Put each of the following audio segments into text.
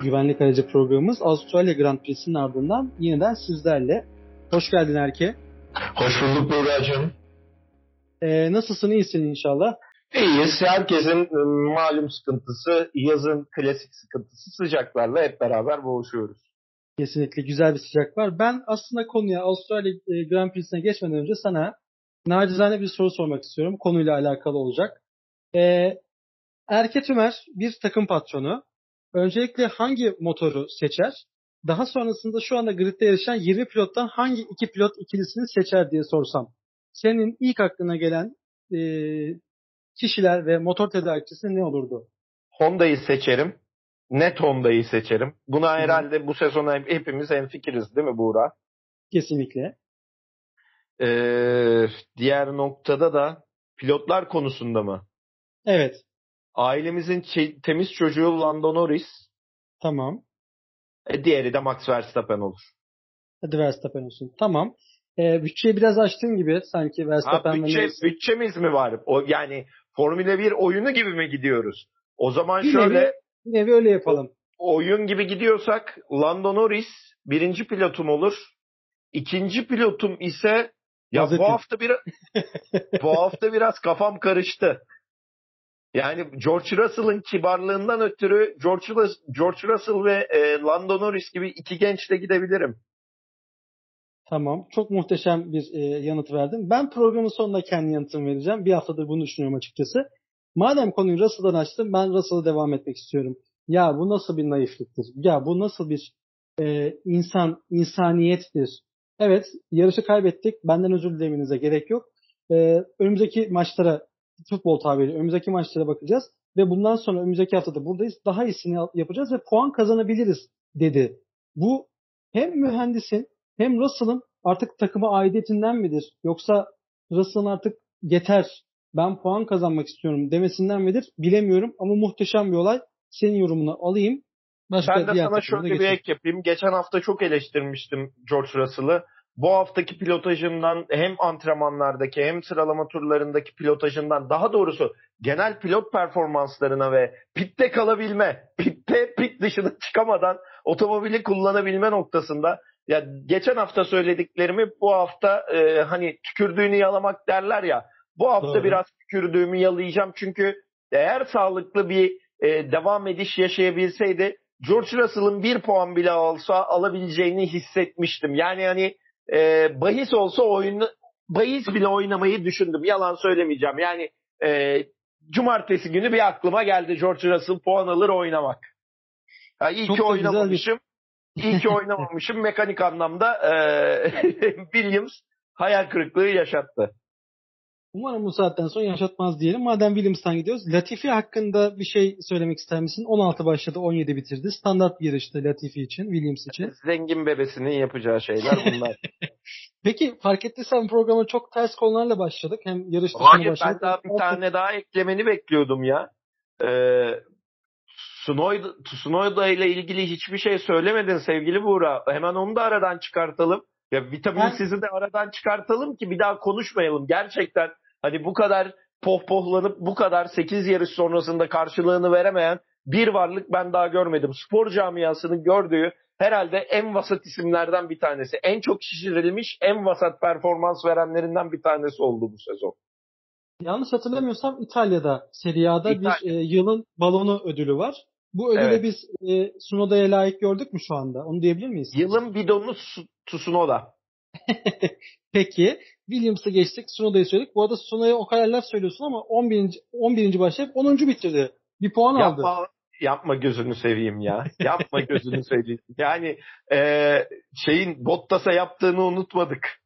güvenlik aracı programımız Avustralya Grand Prix'sinin ardından yeniden sizlerle. Hoş geldin Erke. Hoş bulduk Buğra'cığım. Ee, nasılsın? İyisin inşallah. İyiyiz. Herkesin ıı, malum sıkıntısı, yazın klasik sıkıntısı sıcaklarla hep beraber boğuşuyoruz. Kesinlikle güzel bir sıcak var. Ben aslında konuya Avustralya e, Grand Prix'sine geçmeden önce sana nacizane bir soru sormak istiyorum. Konuyla alakalı olacak. Ee, Erke Tümer bir takım patronu. Öncelikle hangi motoru seçer? Daha sonrasında şu anda gridde yarışan 20 pilottan hangi iki pilot ikilisini seçer diye sorsam. Senin ilk aklına gelen e, kişiler ve motor tedarikçisi ne olurdu? Honda'yı seçerim. Net Honda'yı seçerim. Buna herhalde bu sezon hepimiz hemfikiriz değil mi Buğra? Kesinlikle. Ee, diğer noktada da pilotlar konusunda mı? Evet. Ailemizin çe- temiz çocuğu Lando Norris. Tamam. E, diğeri de Max Verstappen olur. Hadi Verstappen olsun. Tamam. Ee, bütçeyi biraz açtığın gibi sanki Verstappen Ha, bütçe, Norris- bütçemiz mi var? O yani Formula 1 oyunu gibi mi gidiyoruz? O zaman Bir şöyle nevi- bir nevi öyle yapalım. oyun gibi gidiyorsak Lando Norris birinci pilotum olur. İkinci pilotum ise ya Gazete. bu hafta bir bu hafta biraz kafam karıştı. Yani George Russell'ın kibarlığından ötürü George, George Russell ve e, Lando Norris gibi iki gençle gidebilirim. Tamam. Çok muhteşem bir e, yanıt verdin. Ben programın sonunda kendi yanıtımı vereceğim. Bir haftadır bunu düşünüyorum açıkçası. Madem konuyu Russell'dan açtım ben Russell'a devam etmek istiyorum. Ya bu nasıl bir naifliktir? Ya bu nasıl bir e, insan, insaniyettir? Evet yarışı kaybettik. Benden özür dilemenize gerek yok. E, önümüzdeki maçlara futbol tabiri önümüzdeki maçlara bakacağız. Ve bundan sonra önümüzdeki haftada buradayız. Daha iyisini yapacağız ve puan kazanabiliriz dedi. Bu hem mühendisin hem Russell'ın artık takıma aidiyetinden midir? Yoksa Russell'ın artık yeter ben puan kazanmak istiyorum demesinden midir? Bilemiyorum ama muhteşem bir olay. Senin yorumunu alayım. Başka Ben de sana şöyle bir ek yapayım. Geçen hafta çok eleştirmiştim George Russell'ı. Bu haftaki pilotajından hem antrenmanlardaki hem sıralama turlarındaki pilotajından daha doğrusu genel pilot performanslarına ve pitte kalabilme, pitte pit dışına çıkamadan otomobili kullanabilme noktasında ya geçen hafta söylediklerimi bu hafta e, hani tükürdüğünü yalamak derler ya bu hafta Doğru. biraz tükürdüğümü yalayacağım çünkü eğer sağlıklı bir e, devam ediş yaşayabilseydi George Russell'ın bir puan bile alsa alabileceğini hissetmiştim. Yani hani e, bahis olsa oyunu bahis bile oynamayı düşündüm. Yalan söylemeyeceğim. Yani e, cumartesi günü bir aklıma geldi George Russell puan alır oynamak. Ha, iyi Çok ki güzel bir- oynamamışım. İyi ki oynamamışım. Mekanik anlamda e, Williams hayal kırıklığı yaşattı. Umarım bu saatten sonra yaşatmaz diyelim. Madem Williams'tan gidiyoruz. Latifi hakkında bir şey söylemek ister misin? 16 başladı 17 bitirdi. Standart bir yarıştı Latifi için, Williams için. Zengin bebesinin yapacağı şeyler bunlar. Peki fark ettiysen programa çok ters konularla başladık. Hem yarış Hayır başladık. ben daha bir tane daha eklemeni bekliyordum ya. Ee, Tsunoda, Tsunoda ile ilgili hiçbir şey söylemedin sevgili Buğra. Hemen onu da aradan çıkartalım. Ya vitamin Ben- sizi de aradan çıkartalım ki bir daha konuşmayalım. Gerçekten hani bu kadar pohpohlanıp bu kadar 8 yarış sonrasında karşılığını veremeyen bir varlık ben daha görmedim. Spor camiasının gördüğü herhalde en vasat isimlerden bir tanesi. En çok şişirilmiş, en vasat performans verenlerinden bir tanesi oldu bu sezon. Yanlış hatırlamıyorsam İtalya'da Serie A'da İtalya. bir e, yılın balonu ödülü var. Bu ödülü Evet. biz e, Sunoda'ya layık gördük mü şu anda? Onu diyebilir miyiz? Yılın bidonu Tsunoda. Peki Williams'ı geçtik. Sunoda'yı söyledik. Bu arada Sunoda'ya o kadar laf söylüyorsun ama 11. 11. başlayıp 10. bitirdi. Bir puan aldı. Yapma, yapma gözünü seveyim ya. Yapma gözünü seveyim. Yani eee, şeyin Bottas'a yaptığını unutmadık.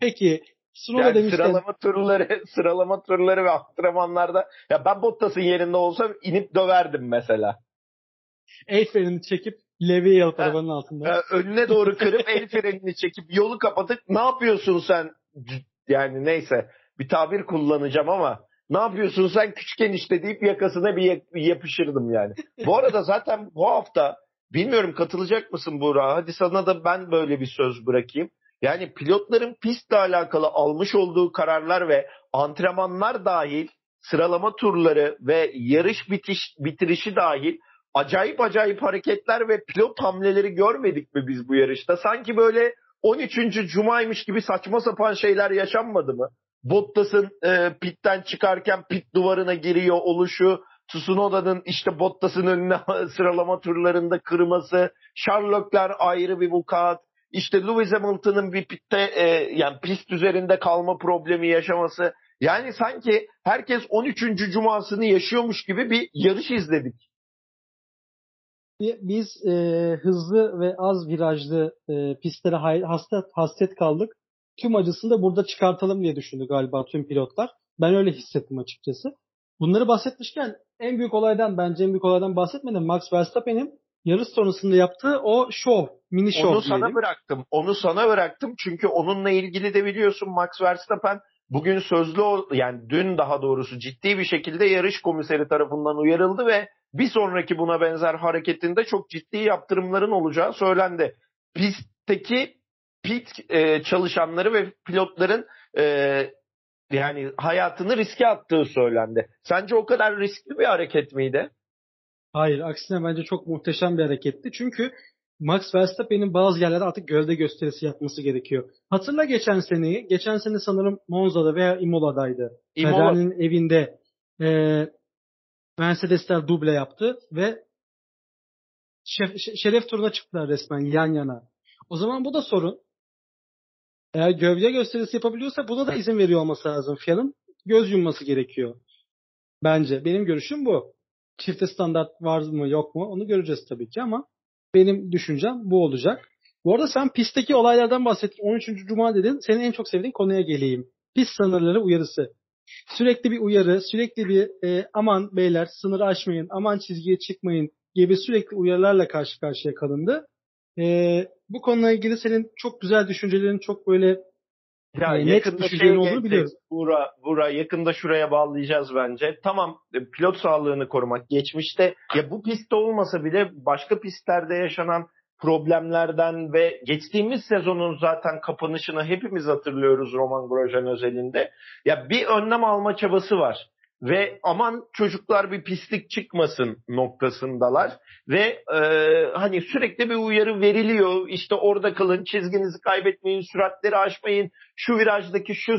Peki Sunoda Yani demişken sıralama turları, sıralama turları ve antrenmanlarda ya ben Bottas'ın yerinde olsam inip döverdim mesela. el frenini çekip levyeyi alıp Ha. arabanın altında. Önüne doğru kırıp el frenini çekip yolu kapatıp ne yapıyorsun sen? Yani neyse bir tabir kullanacağım ama ne yapıyorsun sen küçük enişte deyip yakasına bir ya- bir yapışırdım yani. Bu arada zaten bu hafta bilmiyorum katılacak mısın Buğra? Hadi sana da ben böyle bir söz bırakayım. Yani pilotların pistle alakalı almış olduğu kararlar ve antrenmanlar dahil sıralama turları ve yarış bitiş bitirişi dahil acayip acayip hareketler ve pilot hamleleri görmedik mi biz bu yarışta? Sanki böyle 13. Cuma'ymış gibi saçma sapan şeyler yaşanmadı mı? Bottas'ın e, pitten çıkarken pit duvarına giriyor oluşu, Tsunoda'nın işte Bottas'ın önüne sıralama turlarında kırması, Sherlock'lar ayrı bir vukuat, işte Lewis Hamilton'ın bir pitte e, yani pist üzerinde kalma problemi yaşaması. Yani sanki herkes 13. cumasını yaşıyormuş gibi bir yarış izledik. Biz e, hızlı ve az virajlı e, pistlere hasret, hasret kaldık. Tüm acısını da burada çıkartalım diye düşündü galiba tüm pilotlar. Ben öyle hissettim açıkçası. Bunları bahsetmişken en büyük olaydan bence en büyük olaydan bahsetmedim. Max Verstappen'in yarış sonrasında yaptığı o show, mini show Onu diyelim. sana bıraktım. Onu sana bıraktım çünkü onunla ilgili de biliyorsun Max Verstappen bugün sözlü yani dün daha doğrusu ciddi bir şekilde yarış komiseri tarafından uyarıldı ve bir sonraki buna benzer hareketinde çok ciddi yaptırımların olacağı söylendi. Pistteki pit e, çalışanları ve pilotların e, yani hayatını riske attığı söylendi. Sence o kadar riskli bir hareket miydi? Hayır, aksine bence çok muhteşem bir hareketti. Çünkü Max Verstappen'in bazı yerlerde artık gölde gösterisi yapması gerekiyor. Hatırla geçen seneyi. Geçen sene sanırım Monza'da veya Imola'daydı. Imola. Ferrari'nin evinde e, Mercedesler duble yaptı ve şef, şeref turuna çıktılar resmen yan yana. O zaman bu da sorun. Eğer gövde gösterisi yapabiliyorsa buna da izin veriyor olması lazım. FIA'nın göz yumması gerekiyor. Bence. Benim görüşüm bu. Çifte standart var mı yok mu onu göreceğiz tabii ki ama benim düşüncem bu olacak. Bu arada sen pistteki olaylardan bahsettin. 13. Cuma dedin. Senin en çok sevdiğin konuya geleyim. Pist sınırları uyarısı. Sürekli bir uyarı, sürekli bir e, aman beyler sınırı aşmayın, aman çizgiye çıkmayın gibi sürekli uyarılarla karşı karşıya kalındı. E, bu konuyla ilgili senin çok güzel düşüncelerin, çok böyle ya e, net düşüncelerin şey olduğunu biliyorum. Bura, bura yakında şuraya bağlayacağız bence. Tamam e, pilot sağlığını korumak geçmişte ya bu pistte olmasa bile başka pistlerde yaşanan problemlerden ve geçtiğimiz sezonun zaten kapanışını hepimiz hatırlıyoruz Roman Grosjean özelinde. Ya bir önlem alma çabası var ve aman çocuklar bir pislik çıkmasın noktasındalar. Ve e, hani sürekli bir uyarı veriliyor. İşte orada kalın çizginizi kaybetmeyin süratleri aşmayın. Şu virajdaki şu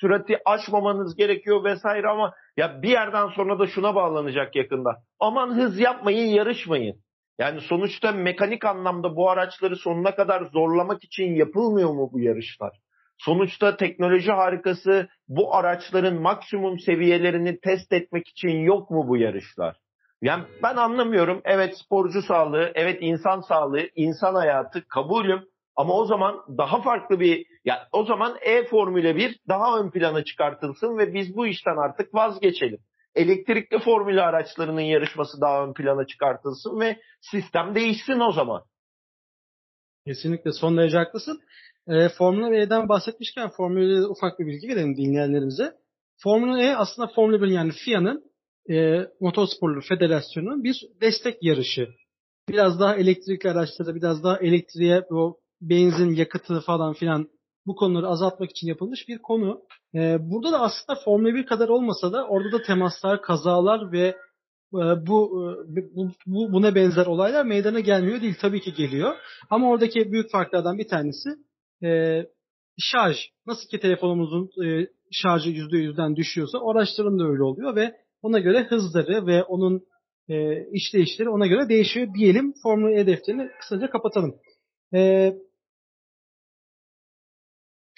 sürati aşmamanız gerekiyor vesaire ama ya bir yerden sonra da şuna bağlanacak yakında. Aman hız yapmayın yarışmayın. Yani sonuçta mekanik anlamda bu araçları sonuna kadar zorlamak için yapılmıyor mu bu yarışlar? Sonuçta teknoloji harikası bu araçların maksimum seviyelerini test etmek için yok mu bu yarışlar? Yani ben anlamıyorum. Evet sporcu sağlığı, evet insan sağlığı, insan hayatı kabulüm. Ama o zaman daha farklı bir, yani o zaman E Formüle 1 daha ön plana çıkartılsın ve biz bu işten artık vazgeçelim elektrikli formülü araçlarının yarışması daha ön plana çıkartılsın ve sistem değişsin o zaman. Kesinlikle son derece haklısın. E, Formula E'den bahsetmişken Formula E'de ufak bir bilgi verelim dinleyenlerimize. Formula E aslında Formula 1 yani FIA'nın e, Motorsporları Federasyonu'nun bir destek yarışı. Biraz daha elektrikli araçlara, biraz daha elektriğe, o benzin, yakıtı falan filan bu konuları azaltmak için yapılmış bir konu. Ee, burada da aslında Formula 1 kadar olmasa da orada da temaslar, kazalar ve e, bu, e, bu, bu buna benzer olaylar meydana gelmiyor değil tabii ki geliyor. Ama oradaki büyük farklardan bir tanesi e, şarj. Nasıl ki telefonumuzun e, şarjı %100'den düşüyorsa araçların da öyle oluyor ve ona göre hızları ve onun e, işleyişleri ona göre değişiyor diyelim. Formula E defterini kısaca kapatalım. E,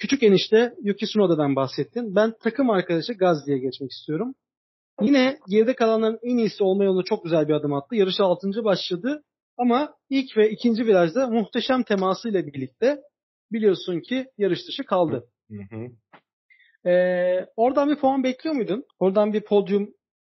Küçük enişte Yuki Tsunoda'dan bahsettin. Ben takım arkadaşı Gazli'ye geçmek istiyorum. Yine geride kalanların en iyisi olma yolunda çok güzel bir adım attı. Yarışa 6. başladı ama ilk ve ikinci virajda muhteşem temasıyla birlikte biliyorsun ki yarış dışı kaldı. Hı hı. Ee, oradan bir puan bekliyor muydun? Oradan bir podyum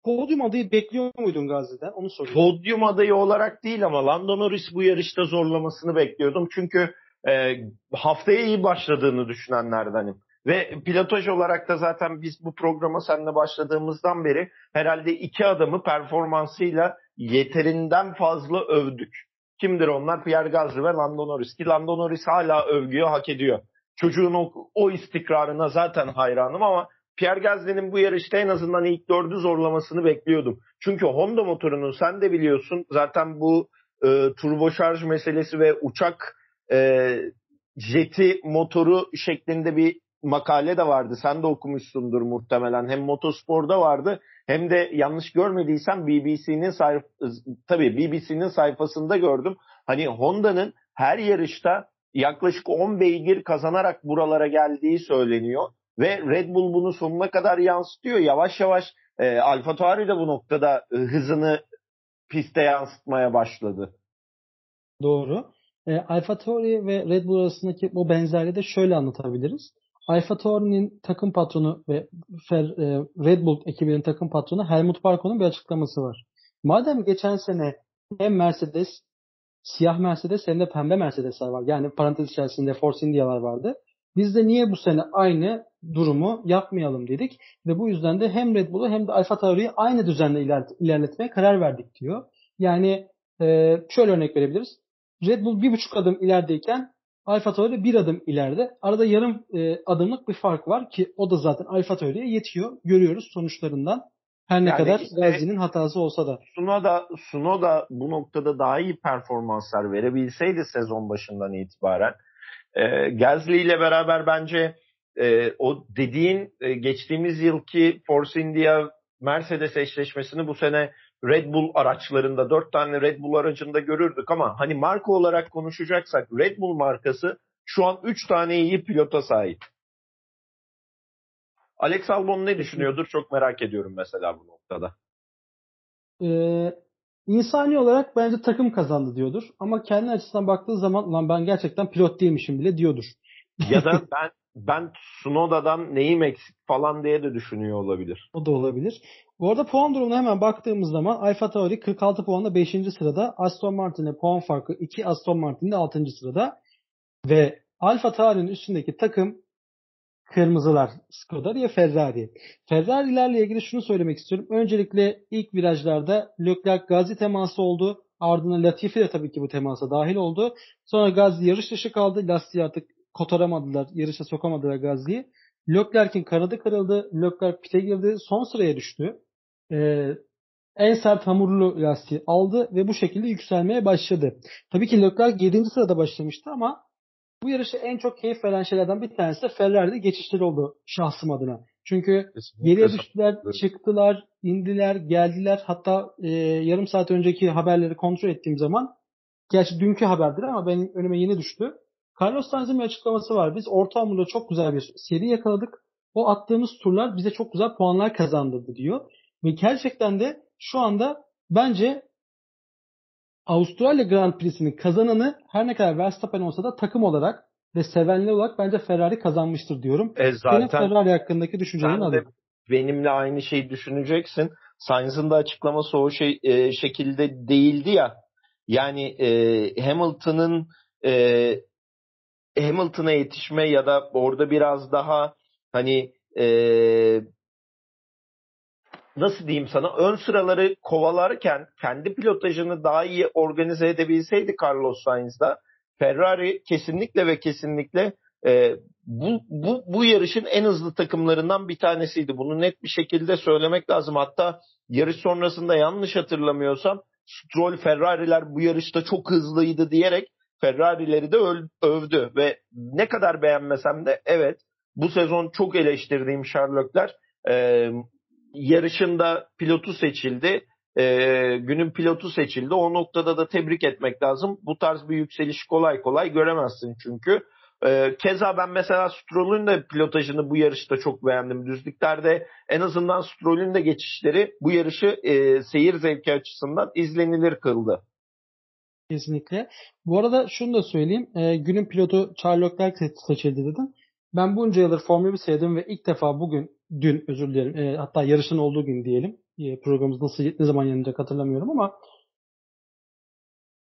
podyum adayı bekliyor muydun Gazi'den? Onu soruyorum. Podyum adayı olarak değil ama Lando Norris bu yarışta zorlamasını bekliyordum. Çünkü e, haftaya iyi başladığını düşünenlerdenim. Ve pilotaj olarak da zaten biz bu programa seninle başladığımızdan beri herhalde iki adamı performansıyla yeterinden fazla övdük. Kimdir onlar? Pierre Gasly ve Lando Norris. Ki Lando Norris hala övgüyü hak ediyor. Çocuğun o, o istikrarına zaten hayranım ama Pierre Gasly'nin bu yarışta en azından ilk dördü zorlamasını bekliyordum. Çünkü Honda motorunun sen de biliyorsun zaten bu e, turbo şarj meselesi ve uçak e, jeti motoru şeklinde bir makale de vardı. Sen de okumuşsundur muhtemelen. Hem motosporda vardı hem de yanlış görmediysem BBC'nin sayf tabii BBC'nin sayfasında gördüm. Hani Honda'nın her yarışta yaklaşık 10 beygir kazanarak buralara geldiği söyleniyor ve Red Bull bunu sonuna kadar yansıtıyor. Yavaş yavaş e, Alfa Tauri de bu noktada hızını piste yansıtmaya başladı. Doğru. E, Alfa Tauri ve Red Bull arasındaki bu benzerliği de şöyle anlatabiliriz. Alfa Tauri'nin takım patronu ve e, Red Bull ekibinin takım patronu Helmut Marko'nun bir açıklaması var. Madem geçen sene hem Mercedes, siyah Mercedes hem de pembe Mercedesler var. Yani parantez içerisinde Force India'lar vardı. Biz de niye bu sene aynı durumu yapmayalım dedik ve bu yüzden de hem Red Bull'u hem de Alfa Tauri'yi aynı düzenle ilerletmeye karar verdik diyor. Yani e, şöyle örnek verebiliriz. Red Bull bir buçuk adım ilerideyken Alfa Tauri bir adım ileride. Arada yarım e, adımlık bir fark var ki o da zaten Alfa Tauri'ye yetiyor. Görüyoruz sonuçlarından. Her ne yani kadar işte, Gazi'nin hatası olsa da. Sunoda, Sunoda bu noktada daha iyi performanslar verebilseydi sezon başından itibaren e, Gasly ile beraber bence e, o dediğin e, geçtiğimiz yılki Force India Mercedes eşleşmesini bu sene Red Bull araçlarında dört tane Red Bull aracında görürdük ama hani marka olarak konuşacaksak Red Bull markası şu an üç tane iyi pilota sahip. Alex Albon ne düşünüyordur çok merak ediyorum mesela bu noktada. Ee, insani olarak bence takım kazandı diyordur. Ama kendi açısından baktığı zaman lan ben gerçekten pilot değilmişim bile diyordur. Ya da ben ben Sunoda'dan neyim eksik falan diye de düşünüyor olabilir. O da olabilir. Bu arada puan durumuna hemen baktığımız zaman Alfa Tauri 46 puanla 5. sırada. Aston Martin'e puan farkı 2. Aston Martin de 6. sırada. Ve Alfa Tauri'nin üstündeki takım kırmızılar. Skoda ya Ferrari. Ferrari'lerle ilgili şunu söylemek istiyorum. Öncelikle ilk virajlarda Leclerc Gazi teması oldu. Ardından Latifi de tabii ki bu temasa dahil oldu. Sonra Gazi yarış dışı kaldı. Lastiği artık kotaramadılar. Yarışa sokamadılar Gazi'yi. Leclerc'in kanadı kırıldı. Leclerc pite girdi. Son sıraya düştü. Ee, en sert hamurlu lastiği aldı ve bu şekilde yükselmeye başladı. Tabii ki Leclerc 7. sırada başlamıştı ama bu yarışı en çok keyif veren şeylerden bir tanesi de Ferrari'de geçişleri oldu şahsım adına. Çünkü Kesinlikle. geriye düştüler, çıktılar, indiler, geldiler. Hatta e, yarım saat önceki haberleri kontrol ettiğim zaman gerçi dünkü haberdir ama benim önüme yeni düştü. Carlos Sainz'in bir açıklaması var. Biz orta hamurda çok güzel bir seri yakaladık. O attığımız turlar bize çok güzel puanlar kazandırdı diyor. Ve gerçekten de şu anda bence Avustralya Grand Prix'sinin kazananı her ne kadar Verstappen olsa da takım olarak ve sevenli olarak bence Ferrari kazanmıştır diyorum. E zaten Senin Ferrari hakkındaki düşüncelerini alayım. benimle aynı şeyi düşüneceksin. Sainz'ın da açıklaması o şey e, şekilde değildi ya. Yani e, Hamilton'ın e, Hamilton'a yetişme ya da orada biraz daha hani e, nasıl diyeyim sana ön sıraları kovalarken kendi pilotajını daha iyi organize edebilseydi Carlos Sainz'da Ferrari kesinlikle ve kesinlikle e, bu, bu, bu yarışın en hızlı takımlarından bir tanesiydi. Bunu net bir şekilde söylemek lazım. Hatta yarış sonrasında yanlış hatırlamıyorsam Stroll Ferrari'ler bu yarışta çok hızlıydı diyerek Ferrari'leri de övdü ve ne kadar beğenmesem de evet bu sezon çok eleştirdiğim Sherlockler e, yarışında pilotu seçildi. E, günün pilotu seçildi. O noktada da tebrik etmek lazım. Bu tarz bir yükseliş kolay kolay göremezsin çünkü. E, keza ben mesela Stroll'ün de pilotajını bu yarışta çok beğendim. Düzlüklerde en azından Stroll'ün de geçişleri bu yarışı e, seyir zevki açısından izlenilir kıldı. Kesinlikle. Bu arada şunu da söyleyeyim. E, günün pilotu Charles Leclerc seçildi dedim. Ben bunca yıldır Formula 1 seyredim ve ilk defa bugün, dün özür dilerim, e, hatta yarışın olduğu gün diyelim. E, programımız nasıl, ne zaman yayınlanacak hatırlamıyorum ama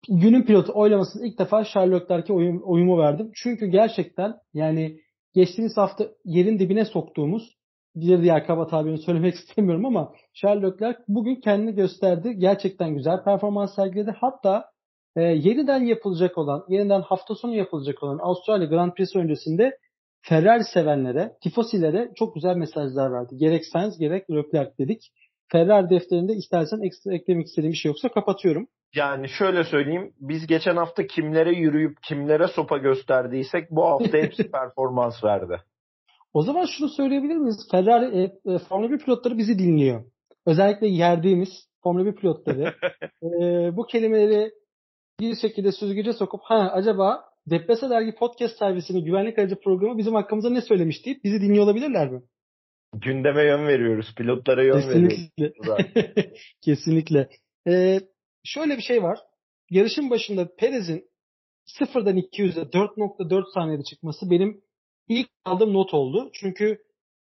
günün pilotu oylamasını ilk defa Charles Leclerc'e oyum, oyumu verdim. Çünkü gerçekten yani geçtiğimiz hafta yerin dibine soktuğumuz bir diğer kaba tabirini söylemek istemiyorum ama Charles Leclerc bugün kendini gösterdi. Gerçekten güzel performans sergiledi. Hatta e, yeniden yapılacak olan, yeniden hafta sonu yapılacak olan Avustralya Grand Prix öncesinde Ferrari sevenlere, tifosilere çok güzel mesajlar verdi. Gerek Sainz gerek Leclerc dedik. Ferrari defterinde istersen ekstra eklemek istediğim bir şey yoksa kapatıyorum. Yani şöyle söyleyeyim. Biz geçen hafta kimlere yürüyüp kimlere sopa gösterdiysek bu hafta hepsi performans verdi. O zaman şunu söyleyebilir miyiz? Ferrari e, e, Formula 1 pilotları bizi dinliyor. Özellikle yerdiğimiz Formula 1 pilotları e, bu kelimeleri bir şekilde süzgece sokup ha acaba Depresa Dergi Podcast servisinin güvenlik aracı programı bizim hakkımızda ne söylemiş deyip bizi dinliyor olabilirler mi? Gündeme yön veriyoruz. Pilotlara yön Kesinlikle. veriyoruz. Kesinlikle. Ee, şöyle bir şey var. Yarışın başında Perez'in sıfırdan 200'e 4.4 saniyede çıkması benim ilk aldığım not oldu. Çünkü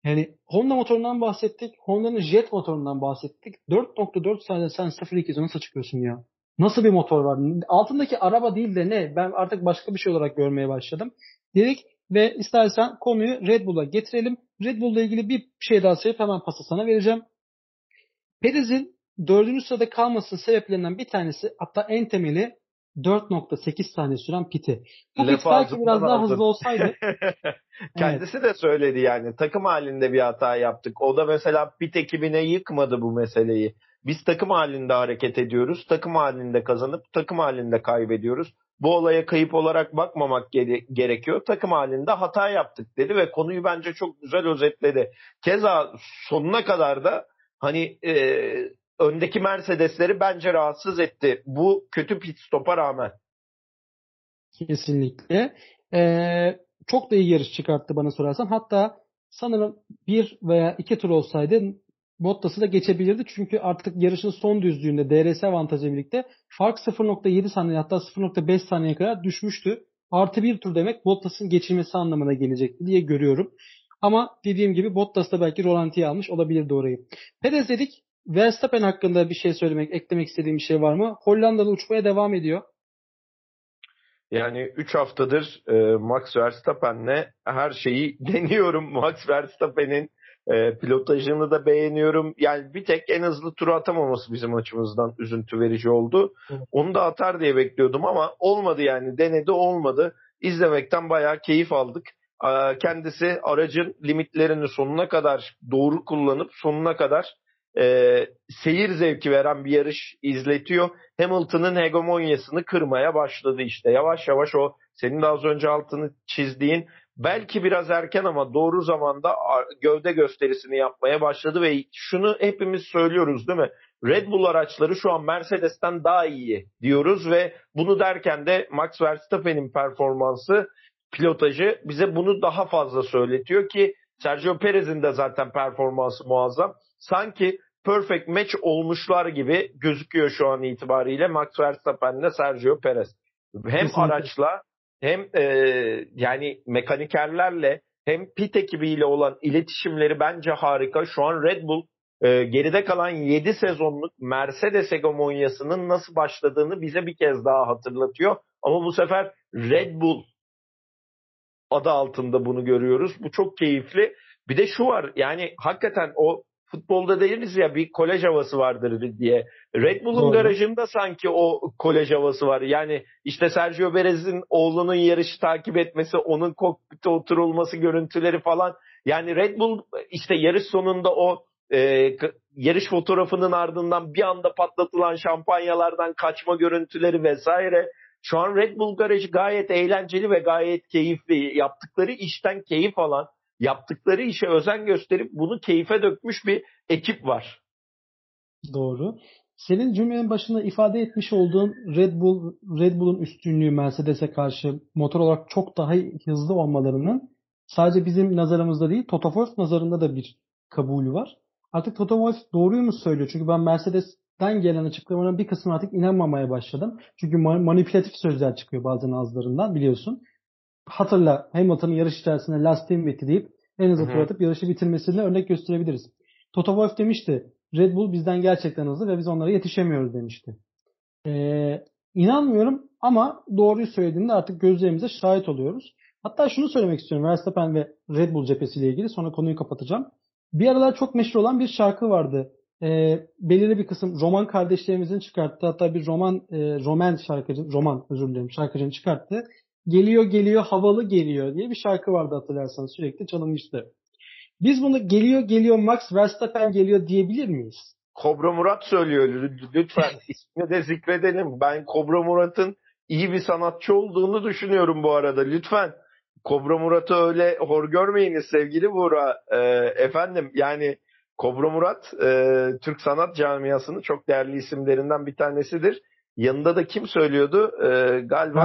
yani Honda motorundan bahsettik. Honda'nın jet motorundan bahsettik. 4.4 saniyede sen 0-200'e nasıl çıkıyorsun ya? Nasıl bir motor var? Altındaki araba değil de ne? Ben artık başka bir şey olarak görmeye başladım. Dedik ve istersen konuyu Red Bull'a getirelim. Red Bull'la ilgili bir şey daha söyleyip hemen pası sana vereceğim. Perez'in dördüncü sırada kalmasının sebeplerinden bir tanesi hatta en temeli 4.8 saniye süren piti. Bu pit belki biraz daha hızlı olsaydı. Kendisi evet. de söyledi yani takım halinde bir hata yaptık. O da mesela pit ekibine yıkmadı bu meseleyi. Biz takım halinde hareket ediyoruz. Takım halinde kazanıp takım halinde kaybediyoruz. Bu olaya kayıp olarak bakmamak gere- gerekiyor. Takım halinde hata yaptık dedi ve konuyu bence çok güzel özetledi. Keza sonuna kadar da hani e, öndeki Mercedesleri bence rahatsız etti. Bu kötü pit stopa rağmen. Kesinlikle. Ee, çok da iyi yarış çıkarttı bana sorarsan. Hatta sanırım bir veya iki tur olsaydı Bottas'ı da geçebilirdi. Çünkü artık yarışın son düzlüğünde DRS avantajı birlikte fark 0.7 saniye hatta 0.5 saniye kadar düşmüştü. Artı bir tur demek Bottas'ın geçilmesi anlamına gelecekti diye görüyorum. Ama dediğim gibi Bottas da belki rolantiye almış olabilirdi orayı. Perez dedik. Verstappen hakkında bir şey söylemek, eklemek istediğim bir şey var mı? Hollanda'da uçmaya devam ediyor. Yani 3 haftadır e, Max Verstappen'le her şeyi deniyorum. Max Verstappen'in e, pilotajını da beğeniyorum. Yani bir tek en hızlı turu atamaması bizim açımızdan üzüntü verici oldu. Hı. Onu da atar diye bekliyordum ama olmadı yani. Denedi olmadı. İzlemekten bayağı keyif aldık. E, kendisi aracın limitlerini sonuna kadar doğru kullanıp sonuna kadar e, seyir zevki veren bir yarış izletiyor. Hamilton'ın hegemonyasını kırmaya başladı işte. Yavaş yavaş o senin de az önce altını çizdiğin belki biraz erken ama doğru zamanda gövde gösterisini yapmaya başladı ve şunu hepimiz söylüyoruz değil mi? Red Bull araçları şu an Mercedes'ten daha iyi diyoruz ve bunu derken de Max Verstappen'in performansı, pilotajı bize bunu daha fazla söyletiyor ki Sergio Perez'in de zaten performansı muazzam. Sanki perfect match olmuşlar gibi gözüküyor şu an itibariyle Max Verstappen ile Sergio Perez. Hem Kesinlikle. araçla hem e, yani mekanikerlerle hem pit ekibiyle olan iletişimleri bence harika. Şu an Red Bull e, geride kalan 7 sezonluk Mercedes hegemonyasının nasıl başladığını bize bir kez daha hatırlatıyor. Ama bu sefer Red Bull adı altında bunu görüyoruz. Bu çok keyifli. Bir de şu var yani hakikaten o futbolda deriz ya bir kolej havası vardır diye. Red Bull'un garajında sanki o kolej havası var. Yani işte Sergio Perez'in oğlunun yarışı takip etmesi, onun kokpite oturulması görüntüleri falan. Yani Red Bull işte yarış sonunda o e, yarış fotoğrafının ardından bir anda patlatılan şampanyalardan kaçma görüntüleri vesaire. Şu an Red Bull garajı gayet eğlenceli ve gayet keyifli. Yaptıkları işten keyif alan, yaptıkları işe özen gösterip bunu keyfe dökmüş bir ekip var. Doğru. Senin cümlenin başında ifade etmiş olduğun Red Bull Red Bull'un üstünlüğü Mercedes'e karşı motor olarak çok daha hızlı olmalarının sadece bizim nazarımızda değil Toto Wolff nazarında da bir kabulü var. Artık Toto Wolff doğruyu mu söylüyor? Çünkü ben Mercedes'ten gelen açıklamaların bir kısmına artık inanmamaya başladım. Çünkü manipülatif sözler çıkıyor bazen ağızlarından biliyorsun hatırla Hamilton'ın yarış içerisinde lastiğim bitti deyip en hızlı tur atıp yarışı bitirmesini örnek gösterebiliriz. Toto Wolff demişti Red Bull bizden gerçekten hızlı ve biz onlara yetişemiyoruz demişti. Ee, inanmıyorum ama doğruyu söylediğinde artık gözlerimize şahit oluyoruz. Hatta şunu söylemek istiyorum Verstappen ve Red Bull cephesiyle ilgili sonra konuyu kapatacağım. Bir aralar çok meşhur olan bir şarkı vardı. E, belirli bir kısım roman kardeşlerimizin çıkarttığı hatta bir roman e, roman şarkıcı roman özür dilerim şarkıcının çıkarttığı geliyor geliyor havalı geliyor diye bir şarkı vardı hatırlarsan sürekli çalınmıştı. Biz bunu geliyor geliyor Max Verstappen geliyor diyebilir miyiz? Kobra Murat söylüyor lütfen ismini de zikredelim. Ben Kobra Murat'ın iyi bir sanatçı olduğunu düşünüyorum bu arada lütfen. Kobra Murat'ı öyle hor görmeyiniz sevgili Buğra. Ee, efendim yani Kobra Murat e, Türk sanat camiasının çok değerli isimlerinden bir tanesidir. Yanında da kim söylüyordu? Ee, galiba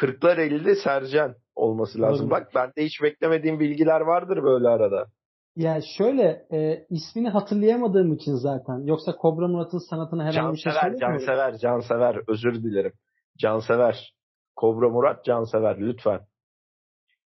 Kırklareli, Kırklareli Sercan olması lazım. Doğru. Bak bende hiç beklemediğim bilgiler vardır böyle arada. Yani şöyle e, ismini hatırlayamadığım için zaten. Yoksa Kobra Murat'ın sanatına herhangi bir şey söylemiyorum. Cansever, Cansever. Özür dilerim. Cansever. Kobra Murat Cansever lütfen.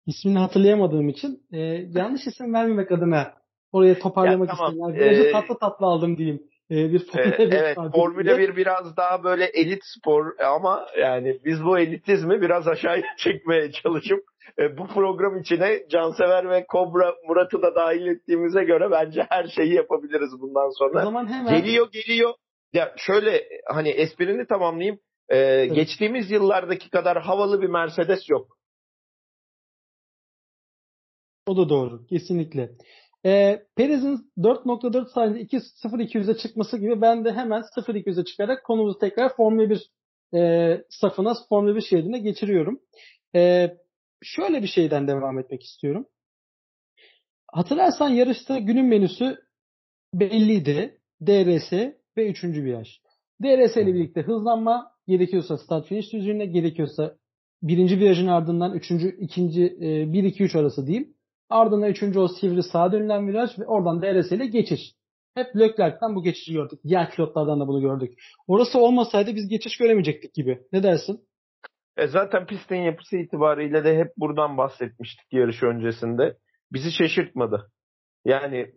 İsmini hatırlayamadığım için e, yanlış isim vermemek adına oraya toparlamak ya, tamam. istedim. Biraz ee, tatlı tatlı aldım diyeyim. Ee, bir Formula ee, evet, Formula 1 biraz daha böyle elit spor ama yani biz bu elitizmi biraz aşağıya çekmeye çalışıp e, bu program içine Cansever ve Kobra Murat'ı da dahil ettiğimize göre bence her şeyi yapabiliriz bundan sonra. O zaman hemen... Geliyor geliyor. Ya şöyle hani esprini tamamlayayım. Ee, evet. Geçtiğimiz yıllardaki kadar havalı bir Mercedes yok. O da doğru. Kesinlikle. E, Perez'in 4.4 saniyede 2.0-200'e çıkması gibi ben de hemen 0-200'e çıkarak konumuzu tekrar Formula 1 e, safına, Formula 1 şeridine geçiriyorum. E, şöyle bir şeyden devam etmek istiyorum. Hatırlarsan yarışta günün menüsü belliydi. DRS ve 3. viraj. DRS ile birlikte hızlanma, gerekiyorsa start finish düzlüğüne, gerekiyorsa birinci virajın ardından üçüncü, ikinci, e, 1-2-3 arası diyeyim. Ardından üçüncü o sivri sağa dönülen viraj ve oradan DRS ile geçiş. Hep Leclerc'ten bu geçişi gördük. Diğer pilotlardan da bunu gördük. Orası olmasaydı biz geçiş göremeyecektik gibi. Ne dersin? E zaten pistin yapısı itibariyle de hep buradan bahsetmiştik yarış öncesinde. Bizi şaşırtmadı. Yani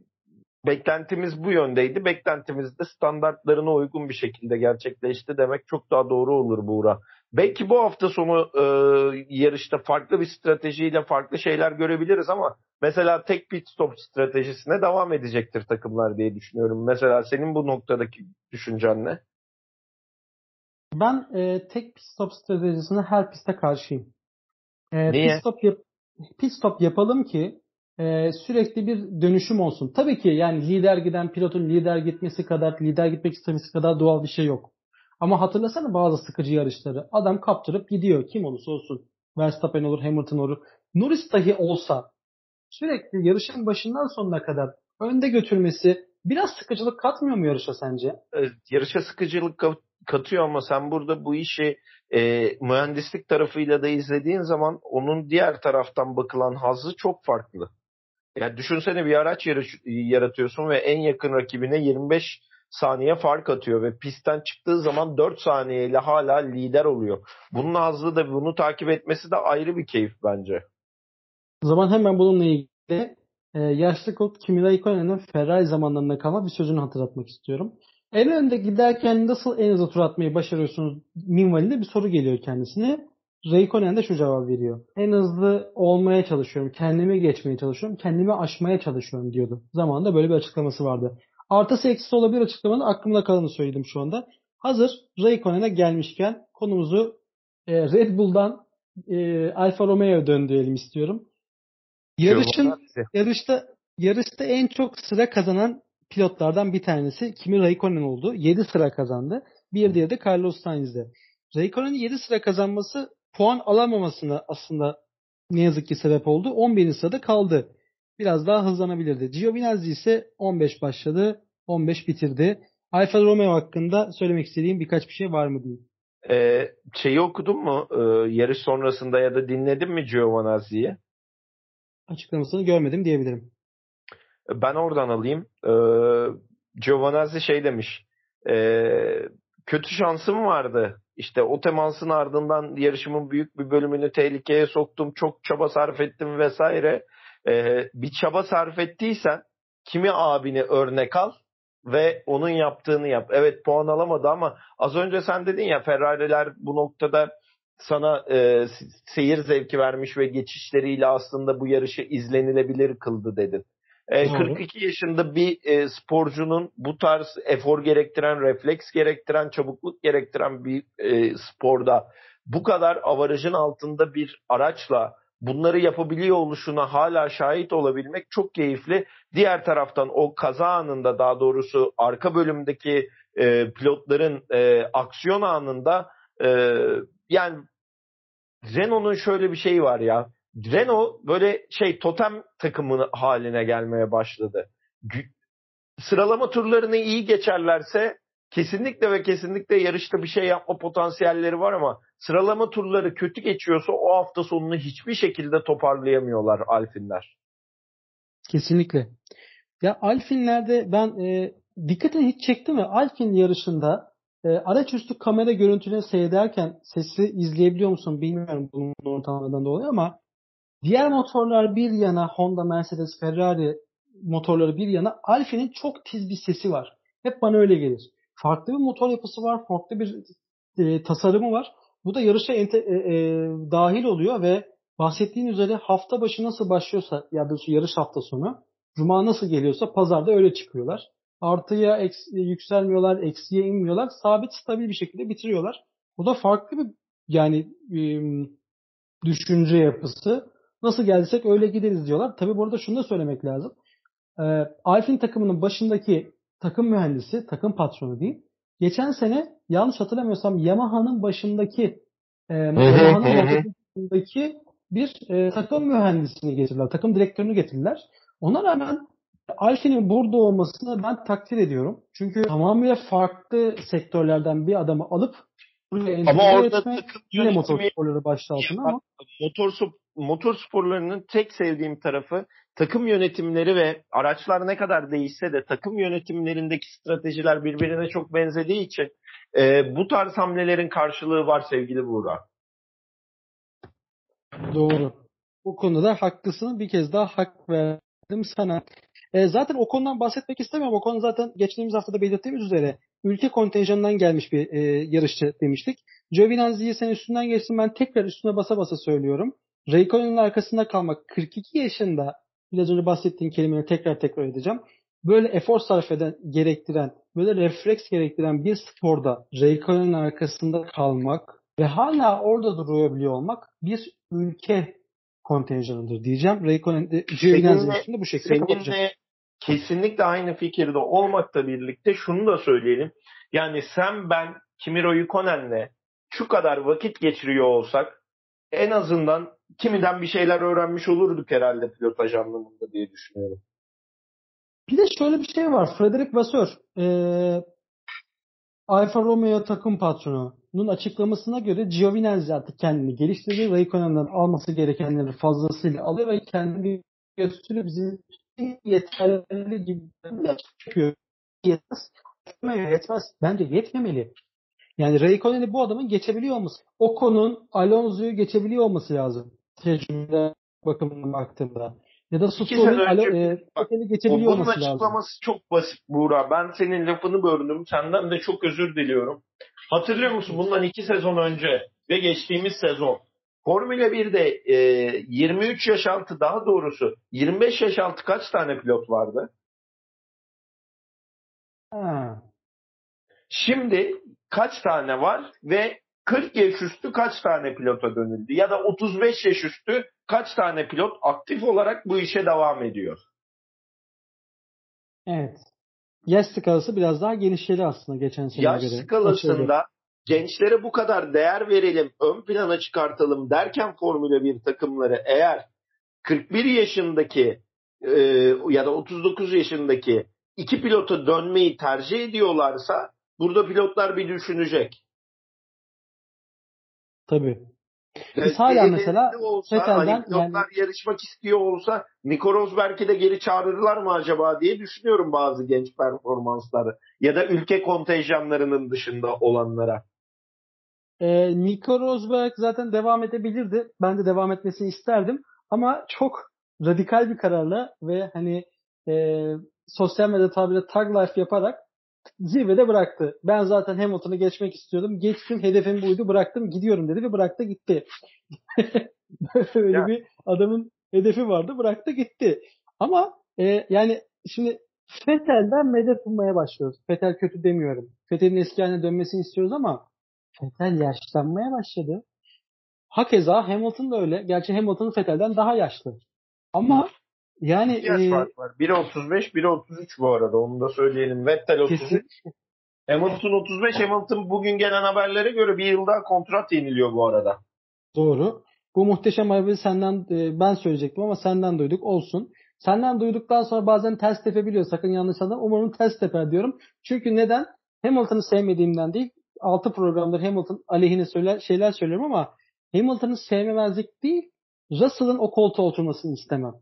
beklentimiz bu yöndeydi. Beklentimiz de standartlarına uygun bir şekilde gerçekleşti demek çok daha doğru olur Buğra. Belki bu hafta sonu e, yarışta farklı bir stratejiyle farklı şeyler görebiliriz ama mesela tek pit stop stratejisine devam edecektir takımlar diye düşünüyorum. Mesela senin bu noktadaki düşüncen ne? Ben e, tek pit stop stratejisine her piste karşıyım. E, Niye? Pit stop, yap, pit stop yapalım ki e, sürekli bir dönüşüm olsun. Tabii ki yani lider giden pilotun lider gitmesi kadar, lider gitmek istemesi kadar doğal bir şey yok. Ama hatırlasana bazı sıkıcı yarışları. Adam kaptırıp gidiyor. Kim olursa olsun. Verstappen olur, Hamilton olur. Norris dahi olsa sürekli yarışın başından sonuna kadar önde götürmesi biraz sıkıcılık katmıyor mu yarışa sence? Yarışa sıkıcılık katıyor ama sen burada bu işi e, mühendislik tarafıyla da izlediğin zaman onun diğer taraftan bakılan hazzı çok farklı. Yani düşünsene bir araç yaratıyorsun ve en yakın rakibine 25 saniye fark atıyor ve pistten çıktığı zaman 4 saniyeyle hala lider oluyor. Bunun hazzı da bunu takip etmesi de ayrı bir keyif bence. O zaman hemen bununla ilgili e, yaşlı kod Kimi Raikkonen'in Ferrari zamanlarında kalan bir sözünü hatırlatmak istiyorum. En önde giderken nasıl en hızlı tur atmayı başarıyorsunuz minvalinde bir soru geliyor kendisine. Raikkonen de şu cevap veriyor. En hızlı olmaya çalışıyorum. Kendime geçmeye çalışıyorum. Kendimi aşmaya çalışıyorum diyordu. Zamanında böyle bir açıklaması vardı. Artısı eksisi olabilir açıklamanın aklımda kalanı söyledim şu anda. Hazır Raikkonen'e gelmişken konumuzu e, Red Bull'dan e, Alfa Romeo'ya döndürelim istiyorum. Yarışın yarışta yarışta en çok sıra kazanan pilotlardan bir tanesi Kimi Raikkonen oldu. 7 sıra kazandı. Bir diğeri de Carlos Sainz'de. Raikkonen'in 7 sıra kazanması puan alamamasına aslında ne yazık ki sebep oldu. 11. sırada kaldı. Biraz daha hızlanabilirdi. Giovinazzi ise 15 başladı. 15 bitirdi. Alfa Romeo hakkında söylemek istediğim birkaç bir şey var mı diyeyim. Ee, şeyi okudun mu? Ee, yarış sonrasında ya da dinledin mi Giovinazzi'yi? Açıklamasını görmedim diyebilirim. Ben oradan alayım. Ee, Giovinazzi şey demiş. E, kötü şansım vardı. İşte o temasın ardından yarışımın büyük bir bölümünü tehlikeye soktum. Çok çaba sarf ettim vesaire. Ee, bir çaba sarf ettiysen kimi abini örnek al ve onun yaptığını yap. Evet puan alamadı ama az önce sen dedin ya Ferrari'ler bu noktada sana e, seyir zevki vermiş ve geçişleriyle aslında bu yarışı izlenilebilir kıldı dedin. E, 42 yaşında bir e, sporcunun bu tarz efor gerektiren, refleks gerektiren, çabukluk gerektiren bir e, sporda bu kadar avarajın altında bir araçla bunları yapabiliyor oluşuna hala şahit olabilmek çok keyifli. Diğer taraftan o kaza anında daha doğrusu arka bölümdeki e, pilotların e, aksiyon anında e, yani Renault'un şöyle bir şeyi var ya. Renault böyle şey totem takımı haline gelmeye başladı. Sıralama turlarını iyi geçerlerse kesinlikle ve kesinlikle yarışta bir şey yapma potansiyelleri var ama sıralama turları kötü geçiyorsa o hafta sonunu hiçbir şekilde toparlayamıyorlar Alfinler. Kesinlikle. Ya Alfinlerde ben e, dikkatini hiç çekti mi? Alfin yarışında e, araç üstü kamera görüntülerini seyrederken sesi izleyebiliyor musun bilmiyorum bunun ortamından dolayı ama diğer motorlar bir yana Honda, Mercedes, Ferrari motorları bir yana Alfin'in çok tiz bir sesi var. Hep bana öyle gelir. Farklı bir motor yapısı var, farklı bir e, tasarımı var. Bu da yarışa e, e, dahil oluyor ve bahsettiğin üzere hafta başı nasıl başlıyorsa ya da yarış hafta sonu Cuma nasıl geliyorsa pazarda öyle çıkıyorlar. Artıya eks, yükselmiyorlar, eksiye inmiyorlar. Sabit, stabil bir şekilde bitiriyorlar. Bu da farklı bir yani e, düşünce yapısı. Nasıl geldiysek öyle gideriz diyorlar. Tabi burada şunu da söylemek lazım. E, Alfin takımının başındaki takım mühendisi, takım patronu değil. Geçen sene yanlış hatırlamıyorsam Yamaha'nın başındaki e, Yamaha'nın başındaki bir e, takım mühendisini getirdiler. Takım direktörünü getirdiler. Ona rağmen Alfin'in burada olmasını ben takdir ediyorum. Çünkü tamamıyla farklı sektörlerden bir adamı alıp ama orada etme, yine motor sporları başta altına ama motor, motor sporlarının tek sevdiğim tarafı takım yönetimleri ve araçlar ne kadar değişse de takım yönetimlerindeki stratejiler birbirine çok benzediği için e, bu tarz hamlelerin karşılığı var sevgili Buğra. Doğru. Bu konuda haklısın. Bir kez daha hak verdim sana. E, zaten o konudan bahsetmek istemiyorum. O konu zaten geçtiğimiz haftada belirttiğimiz üzere ülke kontenjanından gelmiş bir e, yarışçı demiştik. Giovinazzi'yi sen üstünden geçsin ben tekrar üstüne basa basa söylüyorum. Raikkonen'in arkasında kalmak 42 yaşında biraz önce bahsettiğim kelimeyi tekrar tekrar edeceğim. Böyle efor sarf eden, gerektiren, böyle refleks gerektiren bir sporda Raikkonen'in arkasında kalmak ve hala orada durabiliyor olmak bir ülke kontenjanıdır diyeceğim. Raikkonen de bu şekilde seninle kapatacak. kesinlikle aynı fikirde olmakla birlikte şunu da söyleyelim. Yani sen ben Kimi Raikkonen'le şu kadar vakit geçiriyor olsak en azından kimiden bir şeyler öğrenmiş olurduk herhalde pilotaj anlamında diye düşünüyorum. Bir de şöyle bir şey var. Frederick Vasseur ee, Alfa Romeo takım patronunun açıklamasına göre Giovinazzi artık kendini geliştirdi. Raikkonen'den alması gerekenleri fazlasıyla alıyor ve kendi gösteriyor bizi yeterli gibi yapıyor. Yetmez. Yetmez. Bence yetmemeli. Yani Raikkonen'i bu adamın geçebiliyor olması. Ocon'un Alonso'yu geçebiliyor olması lazım. Tecrübe bakımından baktığımda. Ya da Suzuki'nin e, geçebiliyor olması lazım. açıklaması çok basit Buğra. Ben senin lafını böldüm. Senden de çok özür diliyorum. Hatırlıyor musun bundan iki sezon önce ve geçtiğimiz sezon Formula 1'de e, 23 yaş altı daha doğrusu 25 yaş altı kaç tane pilot vardı? Ha. Şimdi kaç tane var ve 40 yaş üstü kaç tane pilota dönüldü? Ya da 35 yaş üstü kaç tane pilot aktif olarak bu işe devam ediyor? Evet. Yaş skalası biraz daha genişledi aslında geçen sene Yaş göre. Yaş skalasında gençlere bu kadar değer verelim, ön plana çıkartalım derken Formula 1 takımları eğer 41 yaşındaki e, ya da 39 yaşındaki iki pilota dönmeyi tercih ediyorlarsa burada pilotlar bir düşünecek. Tabii. Biz hala mesela olsa, Vettel'den hani pilotlar yani... yarışmak istiyor olsa Nico Rosberg'i de geri çağırırlar mı acaba diye düşünüyorum bazı genç performansları. Ya da ülke kontenjanlarının dışında olanlara. Ee, Nico Rosberg zaten devam edebilirdi. Ben de devam etmesini isterdim. Ama çok radikal bir kararla ve hani e, sosyal medya tabiriyle tag life yaparak zirvede bıraktı. Ben zaten Hamilton'ı geçmek istiyordum. Geçtim hedefim buydu bıraktım gidiyorum dedi ve bıraktı gitti. Öyle ya. bir adamın hedefi vardı bıraktı gitti. Ama e, yani şimdi Fethel'den medet bulmaya başlıyoruz. Fetel kötü demiyorum. Fetel'in eski haline dönmesini istiyoruz ama Fetel yaşlanmaya başladı. Hakeza Hamilton da öyle. Gerçi Hamilton Vettel'den daha yaşlı. Ama yani yaş e, fark var. Biri 35, biri 33 bu arada. Onu da söyleyelim. Vettel 33. Kesin. Hamilton 35. Hamilton bugün gelen haberlere göre bir yıl daha kontrat yeniliyor bu arada. Doğru. Bu muhteşem haberi senden e, ben söyleyecektim ama senden duyduk. Olsun. Senden duyduktan sonra bazen ters tepebiliyor. Sakın yanlış anlama. Umarım ters teper diyorum. Çünkü neden? Hamilton'ı sevmediğimden değil. 6 programdır Hamilton aleyhine söyler, şeyler söylüyorum ama Hamilton'ı sevmemezlik değil. Russell'ın o koltuğa oturmasını istemem.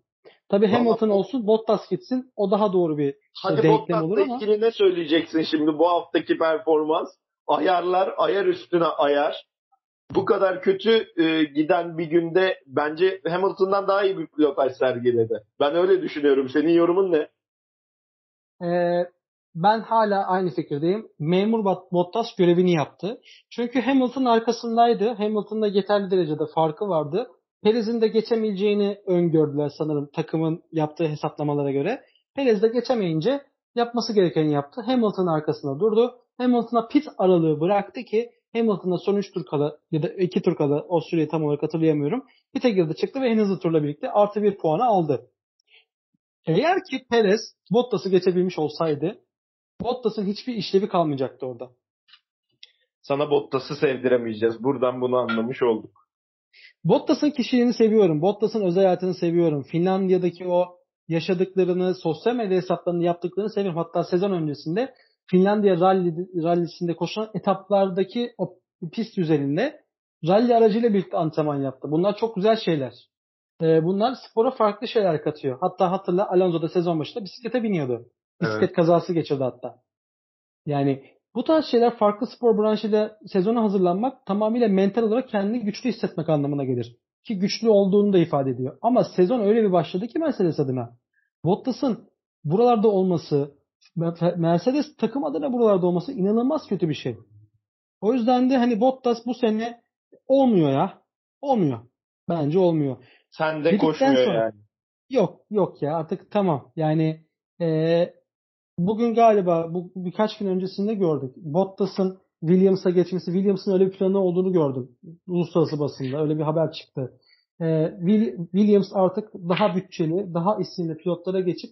Tabii Hamilton olsun, Bottas gitsin. O daha doğru bir Hadi denklem olur ama. Hadi ne söyleyeceksin şimdi bu haftaki performans? Ayarlar, ayar üstüne ayar. Bu kadar kötü e, giden bir günde bence Hamilton'dan daha iyi bir pilotaj sergiledi. Ben öyle düşünüyorum. Senin yorumun ne? Ee, ben hala aynı fikirdeyim. Memur Bottas görevini yaptı. Çünkü Hamilton arkasındaydı. Hamilton'da yeterli derecede farkı vardı. Perez'in de geçemeyeceğini öngördüler sanırım takımın yaptığı hesaplamalara göre. Perez de geçemeyince yapması gerekeni yaptı. Hamilton arkasında durdu. Hamilton'a pit aralığı bıraktı ki Hamilton'a son 3 tur kala ya da 2 tur kala o süreyi tam olarak hatırlayamıyorum. Pit'e girdi çıktı ve en hızlı turla birlikte artı 1 puanı aldı. Eğer ki Perez Bottas'ı geçebilmiş olsaydı Bottas'ın hiçbir işlevi kalmayacaktı orada. Sana Bottas'ı sevdiremeyeceğiz. Buradan bunu anlamış olduk. Bottas'ın kişiliğini seviyorum. Bottas'ın özel hayatını seviyorum. Finlandiya'daki o yaşadıklarını, sosyal medya hesaplarını yaptıklarını seviyorum. Hatta sezon öncesinde Finlandiya rally, rallisinde koşan etaplardaki o pist üzerinde rally aracıyla birlikte antrenman yaptı. Bunlar çok güzel şeyler. Ee, bunlar spora farklı şeyler katıyor. Hatta hatırla Alonso da sezon başında bisiklete biniyordu. Bisiklet evet. kazası geçirdi hatta. Yani bu tarz şeyler farklı spor branşıyla sezona hazırlanmak tamamıyla mental olarak kendini güçlü hissetmek anlamına gelir. Ki güçlü olduğunu da ifade ediyor. Ama sezon öyle bir başladı ki Mercedes adına. Bottas'ın buralarda olması, Mercedes takım adına buralarda olması inanılmaz kötü bir şey. O yüzden de hani Bottas bu sene olmuyor ya. Olmuyor. Bence olmuyor. Sen de Dedikten koşmuyor sonra, yani. Yok yok ya artık tamam. Yani ee, bugün galiba bu birkaç gün öncesinde gördük. Bottas'ın Williams'a geçmesi, Williams'ın öyle bir planı olduğunu gördüm. Uluslararası basında öyle bir haber çıktı. Ee, Williams artık daha bütçeli, daha isimli pilotlara geçip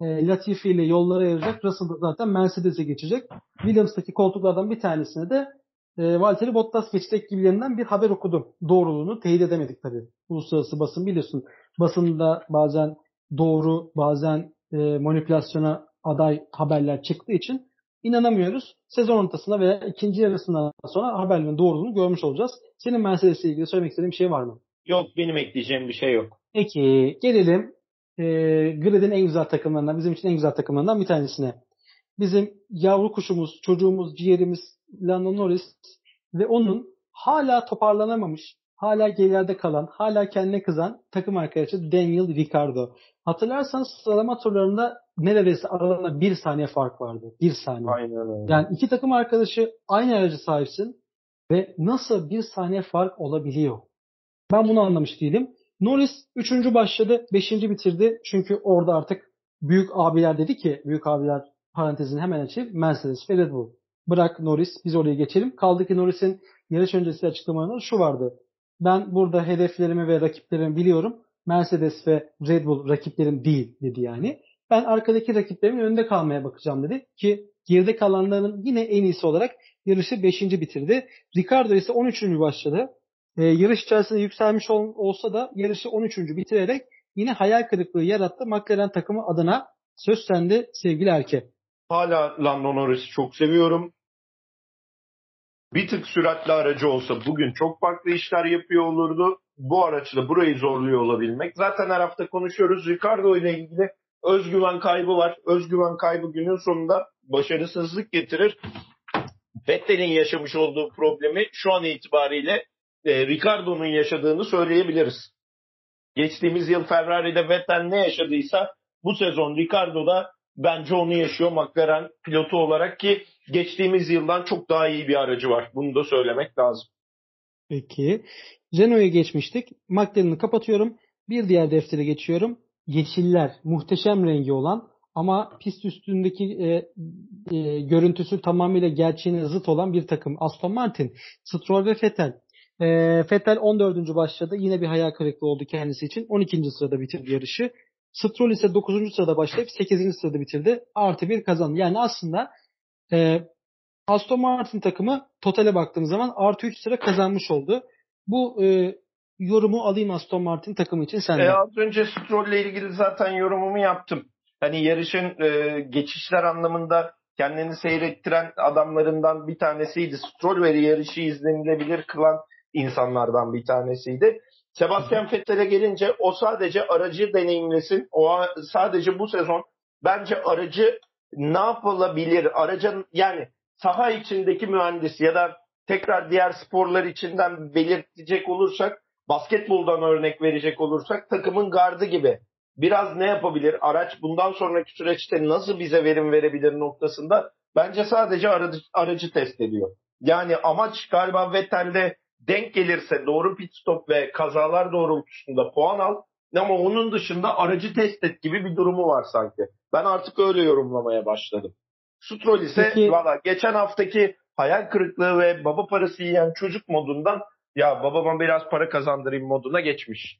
e, Latifi ile yollara ayıracak. Russell da zaten Mercedes'e geçecek. Williams'taki koltuklardan bir tanesine de e, Valtteri Bottas geçecek gibilerinden bir haber okudum. Doğruluğunu teyit edemedik tabii. Uluslararası basın biliyorsun. Basında bazen doğru, bazen e, manipülasyona aday haberler çıktığı için inanamıyoruz. Sezon ortasında veya ikinci yarısından sonra haberlerin doğruluğunu görmüş olacağız. Senin Mercedes ile ilgili söylemek istediğin bir şey var mı? Yok benim ekleyeceğim bir şey yok. Peki gelelim e, Grid'in en güzel takımlarından, bizim için en güzel takımlarından bir tanesine. Bizim yavru kuşumuz, çocuğumuz, ciğerimiz Lando Norris ve onun hala toparlanamamış, hala gerilerde kalan, hala kendine kızan takım arkadaşı Daniel Ricciardo. Hatırlarsanız sıralama turlarında neredeyse aralarında bir saniye fark vardı. Bir saniye. Aynen öyle. Yani iki takım arkadaşı aynı aracı sahipsin ve nasıl bir saniye fark olabiliyor? Ben bunu anlamış değilim. Norris üçüncü başladı, beşinci bitirdi. Çünkü orada artık büyük abiler dedi ki, büyük abiler parantezini hemen açayım. Mercedes ve Red Bull. Bırak Norris, biz oraya geçelim. Kaldı ki Norris'in yarış öncesi açıklamalarında şu vardı. Ben burada hedeflerimi ve rakiplerimi biliyorum. Mercedes ve Red Bull rakiplerim değil dedi yani. Ben arkadaki rakiplerimin önünde kalmaya bakacağım dedi ki geride kalanların yine en iyisi olarak yarışı 5. bitirdi. Ricardo ise 13. başladı. Ee, yarış içerisinde yükselmiş ol, olsa da yarışı 13. bitirerek yine hayal kırıklığı yarattı. McLaren takımı adına söz sende sevgili Erke. Hala Lando Norris'i çok seviyorum. Bir tık süratli aracı olsa bugün çok farklı işler yapıyor olurdu. Bu araçla burayı zorluyor olabilmek. Zaten her hafta konuşuyoruz. Ricardo ile ilgili özgüven kaybı var. Özgüven kaybı günün sonunda başarısızlık getirir. Vettel'in yaşamış olduğu problemi şu an itibariyle e, Ricardo'nun yaşadığını söyleyebiliriz. Geçtiğimiz yıl Ferrari'de Vettel ne yaşadıysa bu sezon Ricardo'da bence onu yaşıyor McLaren pilotu olarak ki geçtiğimiz yıldan çok daha iyi bir aracı var. Bunu da söylemek lazım. Peki. Renault'a geçmiştik. McLaren'ı kapatıyorum. Bir diğer deftere geçiyorum. Yeşiller. Muhteşem rengi olan ama pist üstündeki e, e, görüntüsü tamamıyla gerçeğine zıt olan bir takım. Aston Martin, Stroll ve Vettel. E, Vettel 14. başladı. Yine bir hayal kırıklığı oldu kendisi için. 12. sırada bitirdi yarışı. Stroll ise 9. sırada başlayıp 8. sırada bitirdi. Artı bir kazandı. Yani aslında e, Aston Martin takımı totale baktığımız zaman artı 3 sıra kazanmış oldu. Bu e, yorumu alayım Aston Martin takımı için senden. E, az önce Stroll ile ilgili zaten yorumumu yaptım. Hani yarışın e, geçişler anlamında kendini seyrettiren adamlarından bir tanesiydi. Stroll ve yarışı izlenilebilir kılan insanlardan bir tanesiydi. Sebastian Vettel'e gelince o sadece aracı deneyimlesin. O sadece bu sezon bence aracı ne yapılabilir? Aracın yani saha içindeki mühendis ya da tekrar diğer sporlar içinden belirtecek olursak basketboldan örnek verecek olursak takımın gardı gibi. Biraz ne yapabilir? Araç bundan sonraki süreçte nasıl bize verim verebilir noktasında bence sadece aracı, aracı test ediyor. Yani amaç galiba Vettel'de denk gelirse doğru pit stop ve kazalar doğrultusunda puan al. Ama onun dışında aracı test et gibi bir durumu var sanki. Ben artık öyle yorumlamaya başladım. Stroll ise Peki, valla geçen haftaki hayal kırıklığı ve baba parası yiyen çocuk modundan ya babama biraz para kazandırayım moduna geçmiş.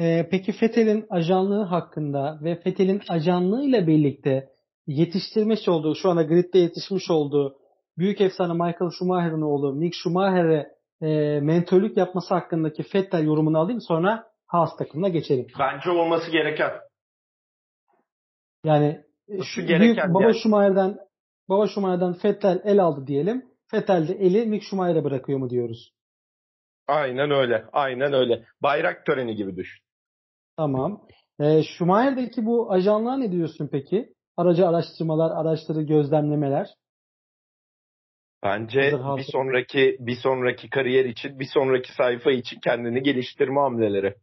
Ee, peki Fethel'in ajanlığı hakkında ve Fethel'in ajanlığıyla birlikte yetiştirmiş olduğu, şu anda gridde yetişmiş olduğu büyük efsane Michael Schumacher'ın oğlu Mick Schumacher'e e, mentörlük yapması hakkındaki Fettel yorumunu alayım sonra Haas takımına geçelim. Bence olması gereken. Yani şu büyük baba yani. Schumacher'den baba Schumacher'den Fettel el aldı diyelim. Fettel de eli Mick Schumacher'e bırakıyor mu diyoruz? Aynen öyle. Aynen öyle. Bayrak töreni gibi düşün. Tamam. E, Schumacher'deki bu ajanlığa ne diyorsun peki? Aracı araştırmalar, araçları gözlemlemeler. Bence bir sonraki bir sonraki kariyer için, bir sonraki sayfa için kendini geliştirme hamleleri.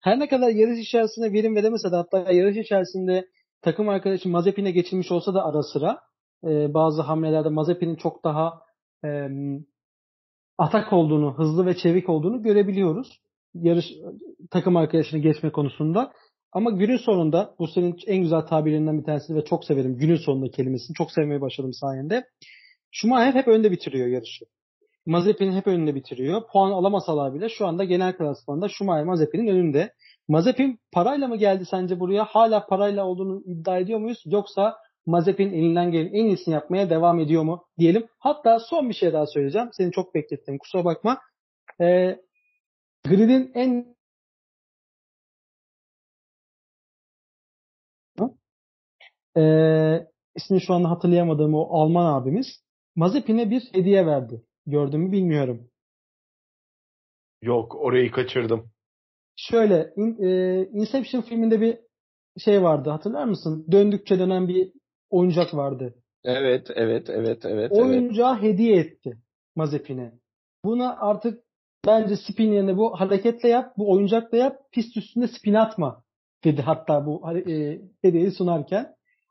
Her ne kadar yarış içerisinde verim veremese de hatta yarış içerisinde takım arkadaşı Mazepin'e geçilmiş olsa da ara sıra e, bazı hamlelerde Mazepin'in çok daha e, atak olduğunu, hızlı ve çevik olduğunu görebiliyoruz. Yarış takım arkadaşını geçme konusunda. Ama günün sonunda bu senin en güzel tabirlerinden bir tanesi ve çok severim günün sonunda kelimesini. Çok sevmeye başladım sayende. Schumacher hep önde bitiriyor yarışı. Mazepin hep önünde bitiriyor. Puan alamasalar bile şu anda genel klasmanda Schumacher Mazepin'in önünde. Mazepin parayla mı geldi sence buraya? Hala parayla olduğunu iddia ediyor muyuz? Yoksa Mazepin elinden gelen en iyisini yapmaya devam ediyor mu diyelim. Hatta son bir şey daha söyleyeceğim. Seni çok beklettim kusura bakma. Ee, Grid'in en Ee, ismini şu anda hatırlayamadığım o Alman abimiz Mazepin'e bir hediye verdi. Gördün mü bilmiyorum. Yok orayı kaçırdım. Şöyle in, e, Inception filminde bir şey vardı hatırlar mısın? Döndükçe dönen bir oyuncak vardı. Evet, evet, evet, evet. Oyuncağı evet. hediye etti Mazepin'e. Buna artık bence spin yerine bu hareketle yap, bu oyuncakla yap, pist üstünde spin atma dedi hatta bu e, hediyeyi sunarken.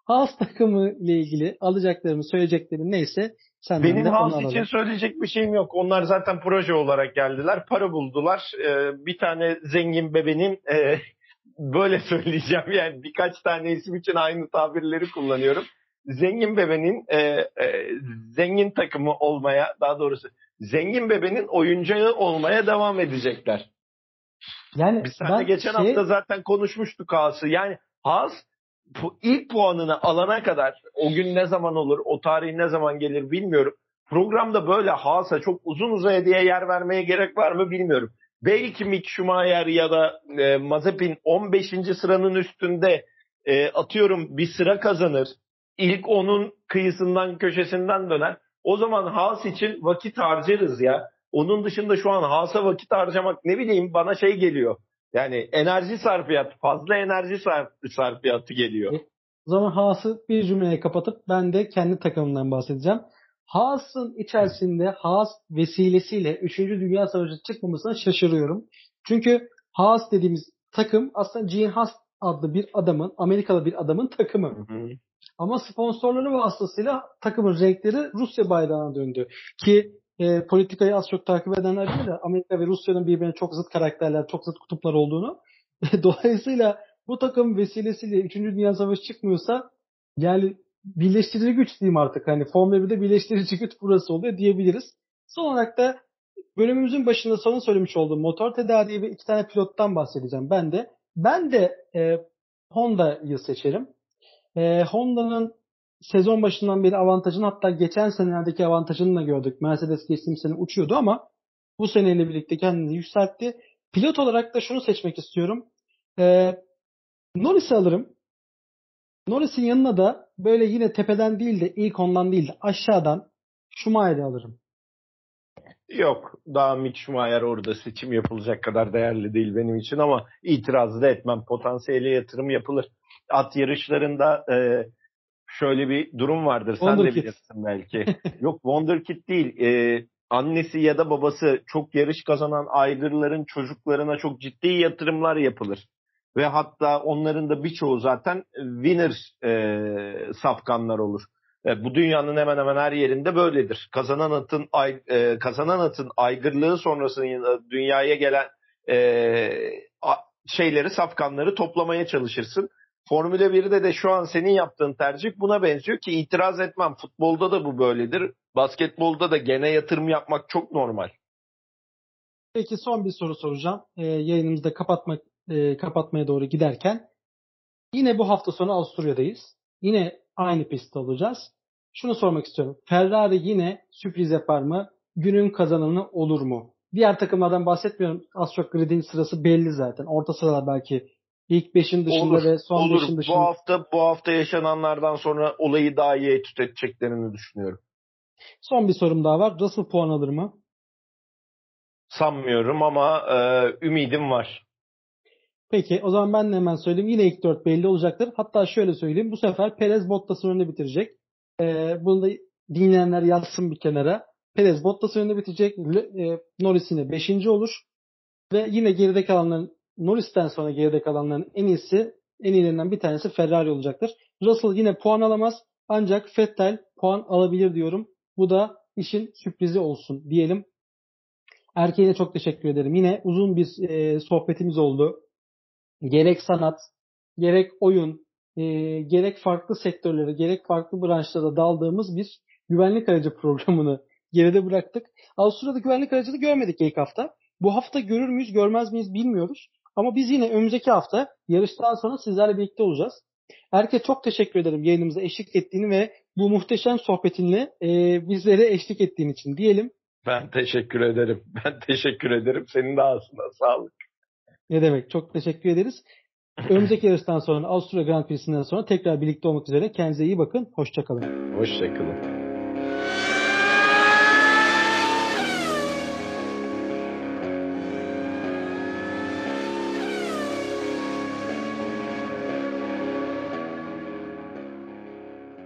Haas takımı ile ilgili alacaklarımı, söyleyeceklerim neyse sen Benim Haas için söyleyecek bir şeyim yok. Onlar zaten proje olarak geldiler. Para buldular. Ee, bir tane zengin bebenin e, böyle söyleyeceğim yani birkaç tane isim için aynı tabirleri kullanıyorum. Zengin bebenin e, e, zengin takımı olmaya daha doğrusu zengin bebenin oyuncağı olmaya devam edecekler. Yani Biz seninle geçen şey... hafta zaten konuşmuştuk Haas'ı. Yani Haas ilk puanını alana kadar o gün ne zaman olur, o tarih ne zaman gelir bilmiyorum. Programda böyle Haas'a çok uzun uzaya diye yer vermeye gerek var mı bilmiyorum. Belki Mick Schumacher ya da e, Mazepin 15. sıranın üstünde e, atıyorum bir sıra kazanır. İlk onun kıyısından köşesinden döner. O zaman Haas için vakit harcarız ya. Onun dışında şu an Haas'a vakit harcamak ne bileyim bana şey geliyor. Yani enerji sarfiyatı, fazla enerji sarf sarfiyatı geliyor. O zaman Haas'ı bir cümleye kapatıp ben de kendi takımımdan bahsedeceğim. Haas'ın içerisinde Haas vesilesiyle 3. Dünya Savaşı çıkmamasına şaşırıyorum. Çünkü Haas dediğimiz takım aslında Gene Haas adlı bir adamın, Amerikalı bir adamın takımı. Hı hı. Ama sponsorları vasıtasıyla takımın renkleri Rusya bayrağına döndü. Ki e, politikayı az çok takip edenler bilir Amerika ve Rusya'nın birbirine çok zıt karakterler, çok zıt kutuplar olduğunu. Dolayısıyla bu takım vesilesiyle 3. Dünya Savaşı çıkmıyorsa yani birleştirici güç diyeyim artık. Hani Formula 1'de birleştirici güç burası oluyor diyebiliriz. Son olarak da bölümümüzün başında sana söylemiş olduğum motor tedariği ve iki tane pilottan bahsedeceğim ben de. Ben de e, Honda'yı seçerim. E, Honda'nın sezon başından beri avantajını hatta geçen senelerdeki avantajını da gördük. Mercedes geçtiğimiz sene uçuyordu ama bu seneyle birlikte kendini yükseltti. Pilot olarak da şunu seçmek istiyorum. E, Norris'i alırım. Norris'in yanına da böyle yine tepeden değil de ilk ondan değil de aşağıdan Schumacher'i alırım. Yok. Daha Mick Schumacher orada seçim yapılacak kadar değerli değil benim için ama itiraz da etmem. Potansiyeli yatırım yapılır. At yarışlarında e, şöyle bir durum vardır. Sen de bilirsin belki. Yok Wonderkid değil. E, annesi ya da babası çok yarış kazanan aygırların çocuklarına çok ciddi yatırımlar yapılır. Ve hatta onların da birçoğu zaten winner e, safkanlar olur. E, bu dünyanın hemen hemen her yerinde böyledir. Kazanan atın ay, e, kazanan atın aygırlığı sonrasında dünyaya gelen e, a, şeyleri safkanları toplamaya çalışırsın. Formula 1'de de şu an senin yaptığın tercih buna benziyor ki itiraz etmem. Futbolda da bu böyledir. Basketbolda da gene yatırım yapmak çok normal. Peki son bir soru soracağım. Ee, yayınımızı da kapatmak, e, kapatmaya doğru giderken. Yine bu hafta sonu Avusturya'dayız. Yine aynı pistte olacağız. Şunu sormak istiyorum. Ferrari yine sürpriz yapar mı? Günün kazananı olur mu? Diğer takımlardan bahsetmiyorum. Az çok gridin sırası belli zaten. Orta sıralar belki ilk beşin dışında olur, ve son olur. beşin dışında. Bu hafta bu hafta yaşananlardan sonra olayı daha iyi etüt edeceklerini düşünüyorum. Son bir sorum daha var. Russell puan alır mı? Sanmıyorum ama e, ümidim var. Peki o zaman ben de hemen söyleyeyim. Yine ilk dört belli olacaktır. Hatta şöyle söyleyeyim. Bu sefer Perez Bottas'ın önünde bitirecek. Ee, bunu da dinleyenler yazsın bir kenara. Perez Bottas'ın önünde bitecek. E, Norris yine 5. olur. Ve yine geride kalanların Norris'ten sonra geride kalanların en iyisi en iyilerinden bir tanesi Ferrari olacaktır. Russell yine puan alamaz. Ancak Vettel puan alabilir diyorum. Bu da işin sürprizi olsun diyelim. Erkeğine çok teşekkür ederim. Yine uzun bir e, sohbetimiz oldu gerek sanat, gerek oyun, e, gerek farklı sektörlere, gerek farklı branşlara daldığımız bir güvenlik aracı programını geride bıraktık. Avusturya'da güvenlik aracını görmedik ilk hafta. Bu hafta görür müyüz, görmez miyiz bilmiyoruz. Ama biz yine önümüzdeki hafta yarıştan sonra sizlerle birlikte olacağız. Erke çok teşekkür ederim yayınımıza eşlik ettiğini ve bu muhteşem sohbetinle e, bizlere eşlik ettiğin için diyelim. Ben teşekkür ederim. Ben teşekkür ederim. Senin de ağzına sağlık. Ne demek? Çok teşekkür ederiz. Önümüzdeki yarıştan sonra Avusturya Grand Prix'sinden sonra tekrar birlikte olmak üzere. Kendinize iyi bakın. Hoşçakalın. Hoşçakalın.